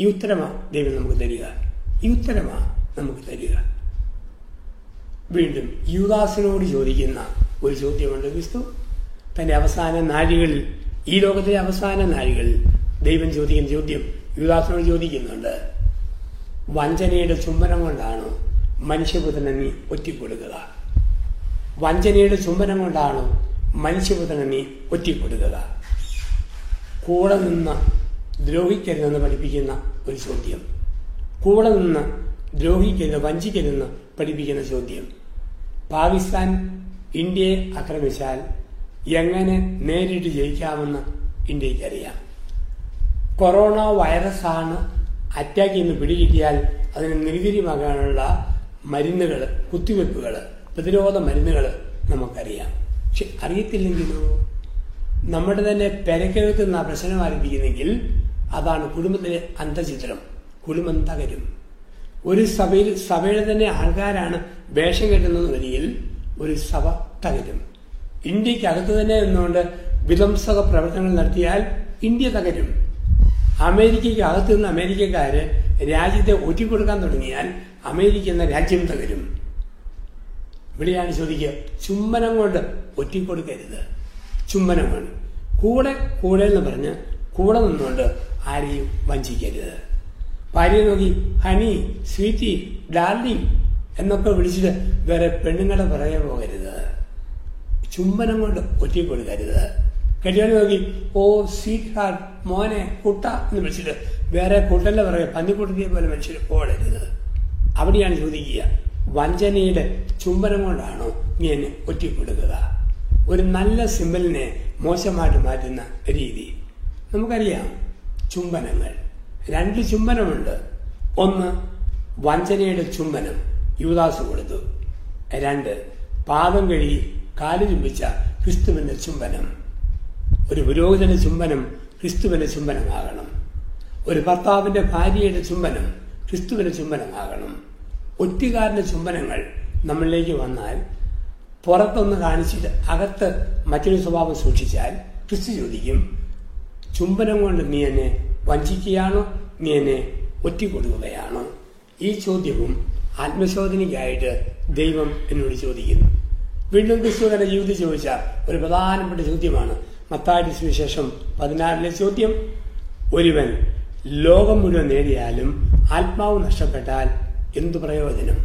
ഈ ഉത്തരമാ ദൈവം നമുക്ക് തരിക. ഈ ഉത്തരമാ നമുക്ക് തരിക. വീണ്ടും യുദാസിനോട് ചോദിക്കുന്ന ഒരു ചോദ്യമുണ്ട്. ക്രിസ്തു തന്റെ അവസാന നാഴികളിൽ ഈ ലോകത്തിലെ അവസാന നാഴികളിൽ ദൈവം ചോദിക്കുന്ന ചോദ്യം യുദാസിനോട് ചോദിക്കുന്നുണ്ട്. വഞ്ചനയുടെ ചുംബനം കൊണ്ടാണോ മനുഷ്യപുത്രനെ നീ ഒറ്റിക്കൊടുക്കുക? വഞ്ചനയുടെ ചുംബനം കൊണ്ടാണോ മനുഷ്യപുത്രനെ നീ ഒറ്റിക്കൊടുക്കുക? കൂടെ നിന്ന് ദ്രോഹിക്കരുതെന്ന് പഠിപ്പിക്കുന്ന ഒരു ചോദ്യം. കൂടെ നിന്ന് ദ്രോഹിക്കരുത് വഞ്ചിക്കരുതെന്ന് പഠിപ്പിക്കുന്ന ചോദ്യം. പാകിസ്ഥാൻ ഇന്ത്യയെ ആക്രമിച്ചാൽ എങ്ങനെ നേരിട്ട് ജയിക്കാമെന്ന് ഇന്ത്യക്കറിയാം കൊറോണ വൈറസ് ആണ് അറ്റാക്ക് ചെയ്യുന്ന പിടികിട്ടിയാൽ അതിന് നിർവീര്യമാക്കാനുള്ള മരുന്നുകൾ കുത്തിവെപ്പുകൾ പ്രതിരോധ മരുന്നുകൾ നമുക്കറിയാം. പക്ഷെ അറിയത്തില്ലെങ്കിലോ? നമ്മുടെ തന്നെ ആ പ്രശ്നം ആരംഭിക്കുന്നെങ്കിൽ അതാണ് കുടുംബത്തിലെ അന്തചിത്രം. കുടുംബം തകരും. ഒരു സഭയിൽ സഭയുടെ തന്നെ ആൾക്കാരാണ് വേഷം കെട്ടുന്നത് വരിയിൽ ഒരു സഭ തകരും. ഇന്ത്യക്കകത്ത് തന്നെ നിന്നുകൊണ്ട് വിധംസക പ്രവർത്തനങ്ങൾ നടത്തിയാൽ ഇന്ത്യ തകരും. അമേരിക്കയ്ക്ക് അകത്ത് നിന്ന് അമേരിക്കക്കാര് രാജ്യത്തെ ഒറ്റിക്കൊടുക്കാൻ തുടങ്ങിയാൽ അമേരിക്ക എന്ന രാജ്യം തകരും. ഇവിടെയാണ് ചോദിക്കുക ചുംബനം കൊണ്ട് ഒറ്റിക്കൊടുക്കരുത്. ചുംബനം ചുംബനമാണ് കൂടെ കൂടെ എന്ന് പറഞ്ഞ് കൂടെ നിന്നുകൊണ്ട് ആരെയും വഞ്ചിക്കരുത്. ഭാര്യ നോക്കി ഹണി സ്വീറ്റി ഡാർലിംഗ് എന്നൊക്കെ വിളിച്ചിട്ട് വേറെ പെണ്ണുങ്ങളെ പുറകെ പോകരുത്. ചുംബനം കൊണ്ട് ഒറ്റിക്കൊടുക്കരുത്. കെട്ടിയോനെ നോക്കി ഓ സ്വീറ്റ് ഹാർട്ട് മോനെ കുട്ട എന്ന് വിളിച്ചിട്ട് വേറെ കുട്ടന്റെ പുറകെ പന്നിക്കുട്ടത്തിയെ പോലെ മനുഷ്യർ പോകരുത് അവിടെയാണ് ചോദിക്കുക വഞ്ചനയുടെ ചുംബനം കൊണ്ടാണോ നീ എന്നെ ഒറ്റിക്കൊടുക്കുക? ഒരു നല്ല സിമ്പലിനെ മോശമായിട്ട് മാറ്റുന്ന രീതി. നമുക്കറിയാം ചുംബനങ്ങൾ. രണ്ട് ചുംബനമുണ്ട്. ഒന്ന് വഞ്ചനയുടെ ചുംബനം യുവദാസ് കൊടുത്തു. രണ്ട് പാദം കഴുകി കാൽ ചുംബിച്ച ക്രിസ്തുവിന്റെ ചുംബനം. ഒരു പുരോഹിതന്റെ ചുംബനം ക്രിസ്തുവിന്റെ ചുംബനമാകണം. ഒരു ഭർത്താവിന്റെ ഭാര്യയുടെ ചുംബനം ക്രിസ്തുവിന്റെ ചുംബനമാകണം. ഒറ്റുകാരന്റെ ചുംബനങ്ങൾ നമ്മളിലേക്ക് വന്നാൽ പുറത്തൊന്ന് കാണിച്ചിട്ട് അകത്ത് മറ്റൊരു സ്വഭാവം സൂക്ഷിച്ചാൽ ക്രിസ്തു ചോദിക്കും ചുംബനം കൊണ്ട് നീ എന്നെ വഞ്ചിക്കുകയാണോ? നീ എന്നെ ഒറ്റിക്കൊടുക്കുകയാണോ? ഈ ചോദ്യവും ആത്മശോധനയ്ക്കായിട്ട് ദൈവം എന്നോട് ചോദിക്കുന്നു. വീണ്ടും ക്രിസ്തു തന്റെ ചോദിച്ച ഒരു പ്രധാനപ്പെട്ട ചോദ്യമാണ്. മത്താടി സുവിശേഷം പതിനാറിലെ ചോദ്യം ഒരുവൻ ലോകം മുഴുവൻ നേടിയാലും ആത്മാവ് നഷ്ടപ്പെട്ടാൽ എന്തു പ്രയോജനം?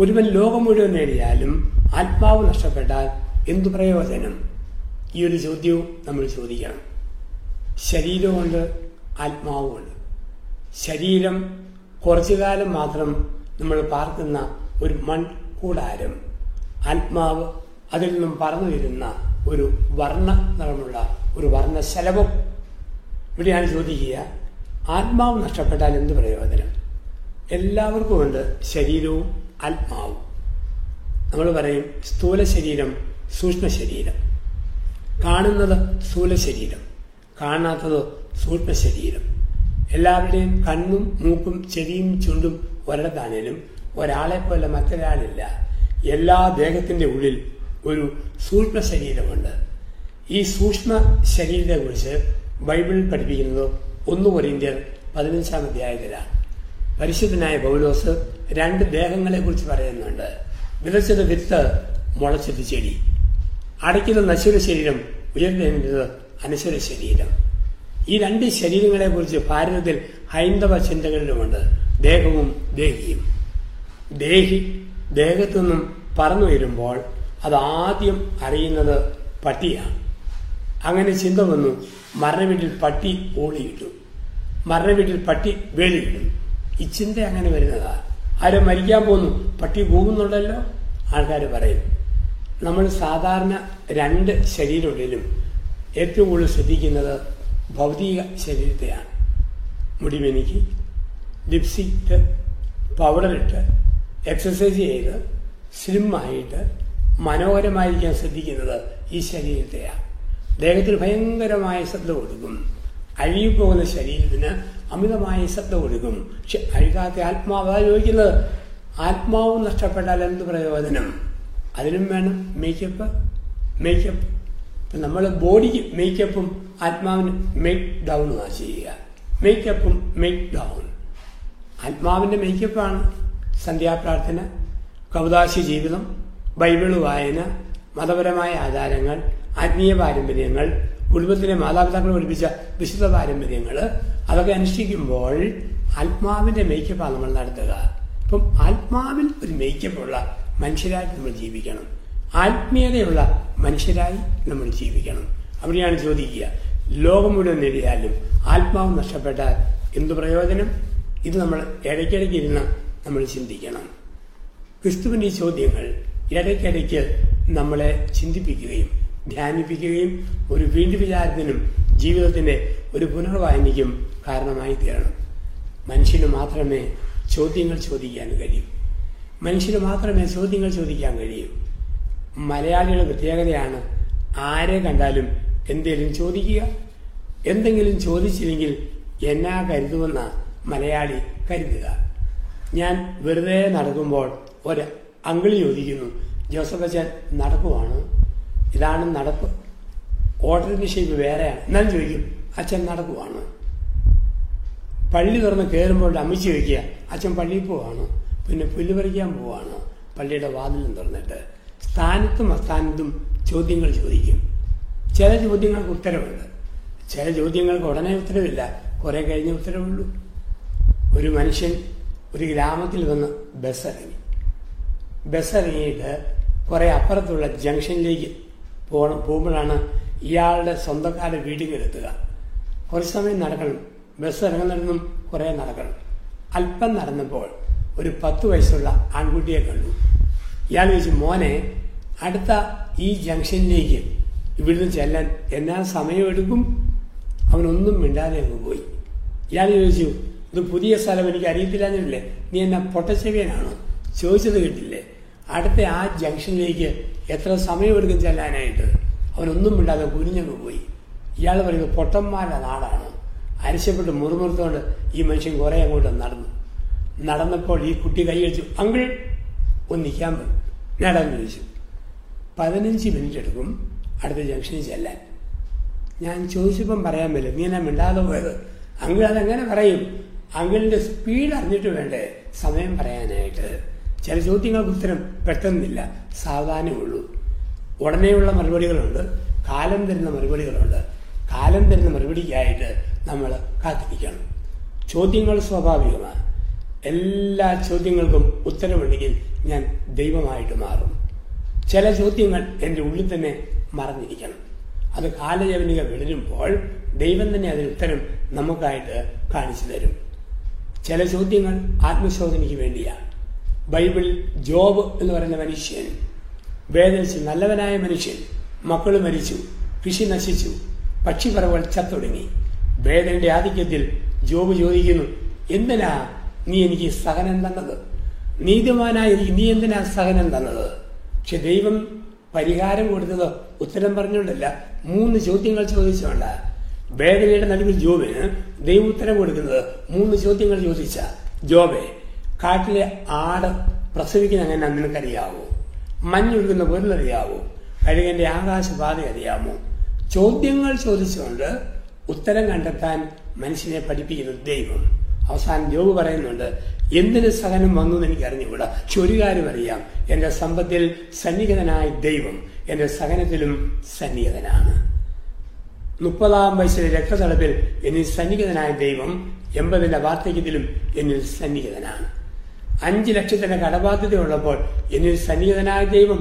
ഒരുവൻ ലോകം മുഴുവൻ നേടിയാലും ആത്മാവ് നഷ്ടപ്പെട്ടാൽ എന്തു പ്രയോജനം? ഈ ഒരു ചോദ്യവും നമ്മൾ ചോദിക്കണം. ശരീരമുണ്ട് ആത്മാവുമുണ്ട്. ശരീരം കുറച്ചു കാലം മാത്രം നമ്മൾ പാർക്കുന്ന ഒരു മൺ കൂടാരം ആത്മാവ് അതിൽ നിന്നും പറന്നു വരുന്ന ഒരു വർണ നിറമുള്ള ഒരു വർണശലഭം. ഇവിടെയാണ് ചോദിക്കുക ആത്മാവ് നഷ്ടപ്പെട്ടാൽ എന്ത് പ്രയോജനം? എല്ലാവർക്കും ഉണ്ട് ശരീരവും ആത്മാവും. നമ്മൾ പറയും സ്ഥൂല ശരീരം സൂക്ഷ്മ ശരീരം. കാണുന്നത് സ്ഥൂല ശരീരം. കാണാത്തത് സൂക്ഷ്മ ശരീരം. എല്ലാവരുടെയും കണ്ണും മൂക്കും ചെവിയും ചുണ്ടും ഒരിടത്താണേലും ഒരാളെ പോലെ മറ്റൊരാളില്ല. എല്ലാ ദേഹത്തിന്റെ ഉള്ളിൽ ഒരു സൂക്ഷ്മ ശരീരമുണ്ട്. ഈ സൂക്ഷ്മ ശരീരത്തെക്കുറിച്ച് ബൈബിളിൽ പഠിപ്പിക്കുന്നത് ഒന്ന് കൊരിന്ത്യർ പതിനഞ്ചാം അധ്യായത്തിലാണ്. പരിശുദ്ധനായ പൗലോസ് രണ്ട് ദേഹങ്ങളെ കുറിച്ച് പറയുന്നുണ്ട്. വിതച്ചത് വിത്ത് മുളച്ചത് ചെടി. അടയ്ക്കുന്ന നശ്വര ശരീരം ഉയർത്തേണ്ടത് അനശ്വര ശരീരം. ഈ രണ്ട് ശരീരങ്ങളെ കുറിച്ച് ഭാരതത്തിൽ ഹൈന്ദവ ചിന്തകളിലുമുണ്ട്. ദേഹവും ദേഹിയും. ദേഹി ദേഹത്തു നിന്നും പറന്നു വരുമ്പോൾ അത് ആദ്യം അറിയുന്നത് പട്ടിയാണ്. അങ്ങനെ ചിന്ത വന്നു മരണവീട്ടിൽ പട്ടി ഓടിയിട്ടു. മരണവീട്ടിൽ പട്ടി വേലിയിട്ടു. ഈ ചിന്ത അങ്ങനെ വരുന്നതാ. ആരും മരിക്കാൻ പോന്നു. പട്ടി പോകുന്നുണ്ടല്ലോ? ആൾക്കാർ പറയും. നമ്മൾ സാധാരണ രണ്ട് ശരീരങ്ങളിലും ഏറ്റവും കൂടുതൽ ശ്രദ്ധിക്കുന്നത് ഭൗതിക ശരീരത്തെയാണ്. മുടിമെനിക്ക് ലിപ്സിറ്റ് പൗഡറിട്ട് എക്സസൈസ് ചെയ്ത് സ്ലിമ്മായിട്ട് മനോഹരമായിരിക്കാൻ ശ്രദ്ധിക്കുന്നത് ഈ ശരീരത്തെയാണ്. ദേഹത്തിന് ഭയങ്കരമായ ശ്രദ്ധ കൊടുക്കും അഴുകിപ്പോകുന്ന ശരീരത്തിന് അമിതമായ ശ്രദ്ധ കൊടുക്കും പക്ഷെ അഴുകാത്ത ആത്മാവ് ചോദിക്കുന്നത്? ആത്മാവ് നഷ്ടപ്പെട്ടാൽ എന്ത് പ്രയോജനം? അതിനും വേണം മേക്കപ്പ് മേക്കപ്പ് നമ്മൾ ബോഡിക്ക് മേക്കപ്പും ആത്മാവിന് മേക്ക് ഡൗണുമാണ് ചെയ്യുക. മേക്കപ്പും മേക്ക് ഡൗൺ ആത്മാവിന്റെ മേക്കപ്പാണ് സന്ധ്യാപ്രാർത്ഥന കൗതാശി ജീവിതം ബൈബിൾ വായന മതപരമായ ആചാരങ്ങൾ ആത്മീയ പാരമ്പര്യങ്ങൾ കുടുംബത്തിലെ മാതാപിതാക്കൾ പഠിപ്പിച്ച വിശുദ്ധ പാരമ്പര്യങ്ങൾ അതൊക്കെ അനുഷ്ഠിക്കുമ്പോൾ ആത്മാവിന്റെ മേക്കപ്പാണ് നമ്മൾ നടത്തുക. അപ്പം ആത്മാവിൽ ഒരു മേക്കപ്പുള്ള മനുഷ്യരായിട്ട് നമ്മൾ ജീവിക്കണം. ആത്മീയതയുള്ള മനുഷ്യരായി നമ്മൾ ജീവിക്കണം. അവിടെയാണ് ചോദിക്കുക ലോകം മുഴുവൻ നേടിയാലും ആത്മാവ് നഷ്ടപ്പെട്ടാൽ എന്തു പ്രയോജനം? ഇത് നമ്മൾ ഇടയ്ക്കിടയ്ക്ക് ഇരുന്ന് നമ്മൾ ചിന്തിക്കണം. ക്രിസ്തുവിന്റെ ഈ ചോദ്യങ്ങൾ ഇടയ്ക്കിടയ്ക്ക് നമ്മളെ ചിന്തിപ്പിക്കുകയും ധ്യാനിപ്പിക്കുകയും ഒരു വീണ്ടും വിചാരത്തിനും ജീവിതത്തിന്റെ ഒരു പുനർവായനയ്ക്കും കാരണമായി തീരണം. മനുഷ്യന് മാത്രമേ ചോദ്യങ്ങൾ ചോദിക്കാൻ കഴിയൂ. മനുഷ്യന് മാത്രമേ ചോദ്യങ്ങൾ ചോദിക്കാൻ കഴിയൂ. മലയാളിയുടെ പ്രത്യേകതയാണ് ആരെ കണ്ടാലും എന്തെങ്കിലും ചോദിക്കുക. എന്തെങ്കിലും ചോദിച്ചില്ലെങ്കിൽ എന്നാ കരുതുമെന്ന മലയാളി കരുതുക. ഞാൻ വെറുതെ നടക്കുമ്പോൾ ഒരു അങ്കിളി ചോദിക്കുന്നു ജോസഫ് അച്ഛൻ നടക്കുവാണ്? ഇതാണ് നടപ്പ്. ഓർഡറിന്റെ ഷേപ്പ് വേറെയാണ്. എന്നാലും ചോദിക്കും? അച്ഛൻ നടക്കുവാണ്? പള്ളി തുറന്ന് കയറുമ്പോൾ അമ്മച്ചി ചോദിക്കുക അച്ഛൻ പള്ളിയിൽ പോവാണ്? പിന്നെ പുല്ല് പറിക്കാൻ പോവാണ്? പള്ളിയുടെ വാതിലും തുറന്നിട്ട് സ്ഥാനത്തും അസ്ഥാനത്തും ചോദ്യങ്ങൾ ചോദിക്കും. ചില ചോദ്യങ്ങൾക്ക് ഉത്തരവുണ്ട്. ചില ചോദ്യങ്ങൾക്ക് ഉടനെ ഉത്തരവില്ല. കുറെ കഴിഞ്ഞ ഉത്തരവുള്ളൂ. ഒരു മനുഷ്യൻ ഒരു ഗ്രാമത്തിൽ വന്ന് ബസ് ഇറങ്ങി ബസ് ഇറങ്ങിയിട്ട് കുറെ അപ്പുറത്തുള്ള ജംഗ്ഷനിലേക്ക് പോകണം പോകുമ്പോഴാണ് ഇയാളുടെ സ്വന്തക്കാരുടെ വീട്ടിലെത്തുക കുറച്ച് സമയം നടക്കണം. ബസ് ഇറങ്ങുന്നിടത്തും കുറെ നടക്കണം. അല്പം നടന്നപ്പോൾ ഒരു പത്ത് വയസ്സുള്ള ആൺകുട്ടിയെ കണ്ടു. ഇയാൾ ചോദിച്ചു മോനെ അടുത്ത ഈ ജംഗ്ഷനിലേക്ക് ഇവിടുന്ന് ചെല്ലാൻ എന്നാ സമയമെടുക്കും? അവനൊന്നും മിണ്ടാതെ അങ്ങ് പോയി. ഇയാൾ ചോദിച്ചു ഇത് പുതിയ സ്ഥലം എനിക്ക് അറിയത്തില്ലെന്നില്ലേ നീ എന്നാ പൊട്ടച്ചെവിയനാണോ? ചോദിച്ചത് കേട്ടില്ലേ? അടുത്ത ആ ജംഗ്ഷനിലേക്ക് എത്ര സമയമെടുക്കും ചെല്ലാനായിട്ട്? അവനൊന്നും മിണ്ടാതെ കുനിഞ്ഞങ്ങ് പോയി. ഇയാൾ പറയുന്നത് പൊട്ടന്മാരുടെ നാടാണ്. അരിശപ്പെട്ട് മുറുമുറുത്തോണ്ട് ഈ മനുഷ്യൻ കുറെ അങ്ങോട്ട് നടന്നു. നടന്നപ്പോൾ ഈ കുട്ടി കൈ വെച്ചു അങ്കിൾ ഒന്ന് നിൽക്കാൻ നേടാൻ ചോദിച്ചു. പതിനഞ്ച് മിനിറ്റ് എടുക്കും. അടുത്ത ജംഗ്ഷനിൽ ചെല്ലാൻ. ഞാൻ ചോദിച്ചപ്പം പറയാൻ പറ്റില്ല നീ എന്നെ മിണ്ടാതെ പോയത്? അങ്കിൾ അതെങ്ങനെ പറയും. അങ്കിളിന്റെ സ്പീഡ് അറിഞ്ഞിട്ട് വേണ്ടേ? സമയം പറയാനായിട്ട്. ചില ചോദ്യങ്ങൾക്ക് ഉത്തരം പെട്ടെന്നില്ല. സാവധാനമുള്ളൂ. ഉടനെയുള്ള മറുപടികളുണ്ട്. കാലം തരുന്ന മറുപടികളുണ്ട്. കാലം തരുന്ന മറുപടിക്കായിട്ട് നമ്മൾ കാത്തിരിക്കണം. ചോദ്യങ്ങൾ സ്വാഭാവികമാണ്. എല്ലാ ചോദ്യങ്ങൾക്കും ഉത്തരവുണ്ടെങ്കിൽ ഞാൻ ദൈവമായിട്ട് മാറും. ചില ചോദ്യങ്ങൾ എന്റെ ഉള്ളിൽ തന്നെ മറഞ്ഞിരിക്കണം അത് കാലജവനിക വിളരുമ്പോൾ ദൈവം തന്നെ അതിന് ഉത്തരം നമുക്കായിട്ട് കാണിച്ചു തരും. ചില ചോദ്യങ്ങൾ ആത്മശോധനയ്ക്ക് വേണ്ടിയാണ്. ബൈബിൾ ജോബ് എന്ന് പറയുന്ന മനുഷ്യൻ വേദനിച്ച് നല്ലവനായ മനുഷ്യൻ മക്കൾ മരിച്ചു കൃഷി നശിച്ചു പക്ഷിപ്പറവുകൾ ചത്തൊടുങ്ങി. വേദന്റെ ആധിക്യത്തിൽ ജോബ് ചോദിക്കുന്നു എന്തിനാ നീ എനിക്ക് സഹനം തന്നത്? നീതിമാനായി നീ എന്തിനാ സഹനം തന്നത്? പക്ഷെ ദൈവം പരിഹാരം കൊടുത്തത് ഉത്തരം പറഞ്ഞുകൊണ്ടല്ല മൂന്ന് ചോദ്യങ്ങൾ ചോദിച്ചുകൊണ്ട. വേദനയുടെ നടുവിൽ ജോബിന് ദൈവം ഉത്തരം കൊടുക്കുന്നത് മൂന്ന് ചോദ്യങ്ങൾ ചോദിച്ച. ജോബെ കാട്ടിലെ ആട് പ്രസവിക്കുന്ന അങ്ങനെ നിനക്കറിയാവോ? മഞ്ഞൊഴുകുന്ന പൊരുളറിയാവോ? കഴുകന്റെ ആകാശപാത അറിയാമോ? ചോദ്യങ്ങൾ ചോദിച്ചുകൊണ്ട് ഉത്തരം കണ്ടെത്താൻ മനുഷ്യനെ പഠിപ്പിക്കുന്നത് ദൈവം. അവസാനം ജോബ് പറയുന്നുണ്ട് എന്തിന് സഹനം വന്നു എന്ന് എനിക്ക് അറിഞ്ഞുകൂടാ പക്ഷെ ഒരു കാര്യം അറിയാം എന്റെ സമ്പത്തിൽ സന്നിഹിതനായ ദൈവം എന്റെ സഹനത്തിലും സന്നിഹിതനാണ്. മുപ്പതാം വയസ്സിലെ രക്തതളപ്പിൽ എന്നിൽ സന്നിഹിതനായ ദൈവം എൺപതിന്റെ വാർദ്ധക്യത്തിലും എന്നിൽ സന്നിഹിതനാണ്. അഞ്ച് ലക്ഷത്തിന്റെ കടബാധ്യതയുള്ളപ്പോൾ എന്നിൽ സന്നിഹിതനായ ദൈവം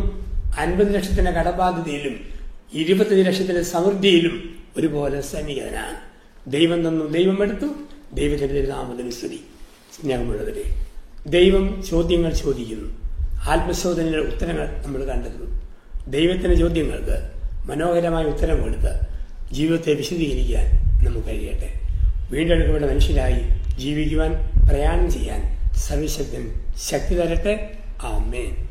അൻപത് ലക്ഷത്തിന്റെ കടബാധ്യതയിലും ഇരുപത്തഞ്ച് ലക്ഷത്തിന്റെ സമൃദ്ധിയിലും ഒരുപോലെ സന്നിഹിതനാണ്. ദൈവം തന്നു ദൈവം എടുത്തു ദൈവത്തിന്റെ നാമത്തിന് സ്തുതി സ്നേഹമുള്ളവരെ ദൈവം ചോദ്യങ്ങൾ ചോദിക്കുന്നു. ആത്മശോധനയുടെ ഉത്തരങ്ങൾ നമ്മൾ കണ്ടെത്തുന്നു. ദൈവത്തിന്റെ ചോദ്യങ്ങൾക്ക് മനോഹരമായ ഉത്തരം കൊടുത്ത് ജീവിതത്തെ വിശദീകരിക്കാൻ നമുക്ക് കഴിയട്ടെ. വീണ്ടെടുക്കപ്പെട്ട മനുഷ്യരായി ജീവിക്കുവാൻ പ്രയാണം ചെയ്യാൻ സർവശക്തൻ ശക്തി തരട്ടെ. ആമേൻ.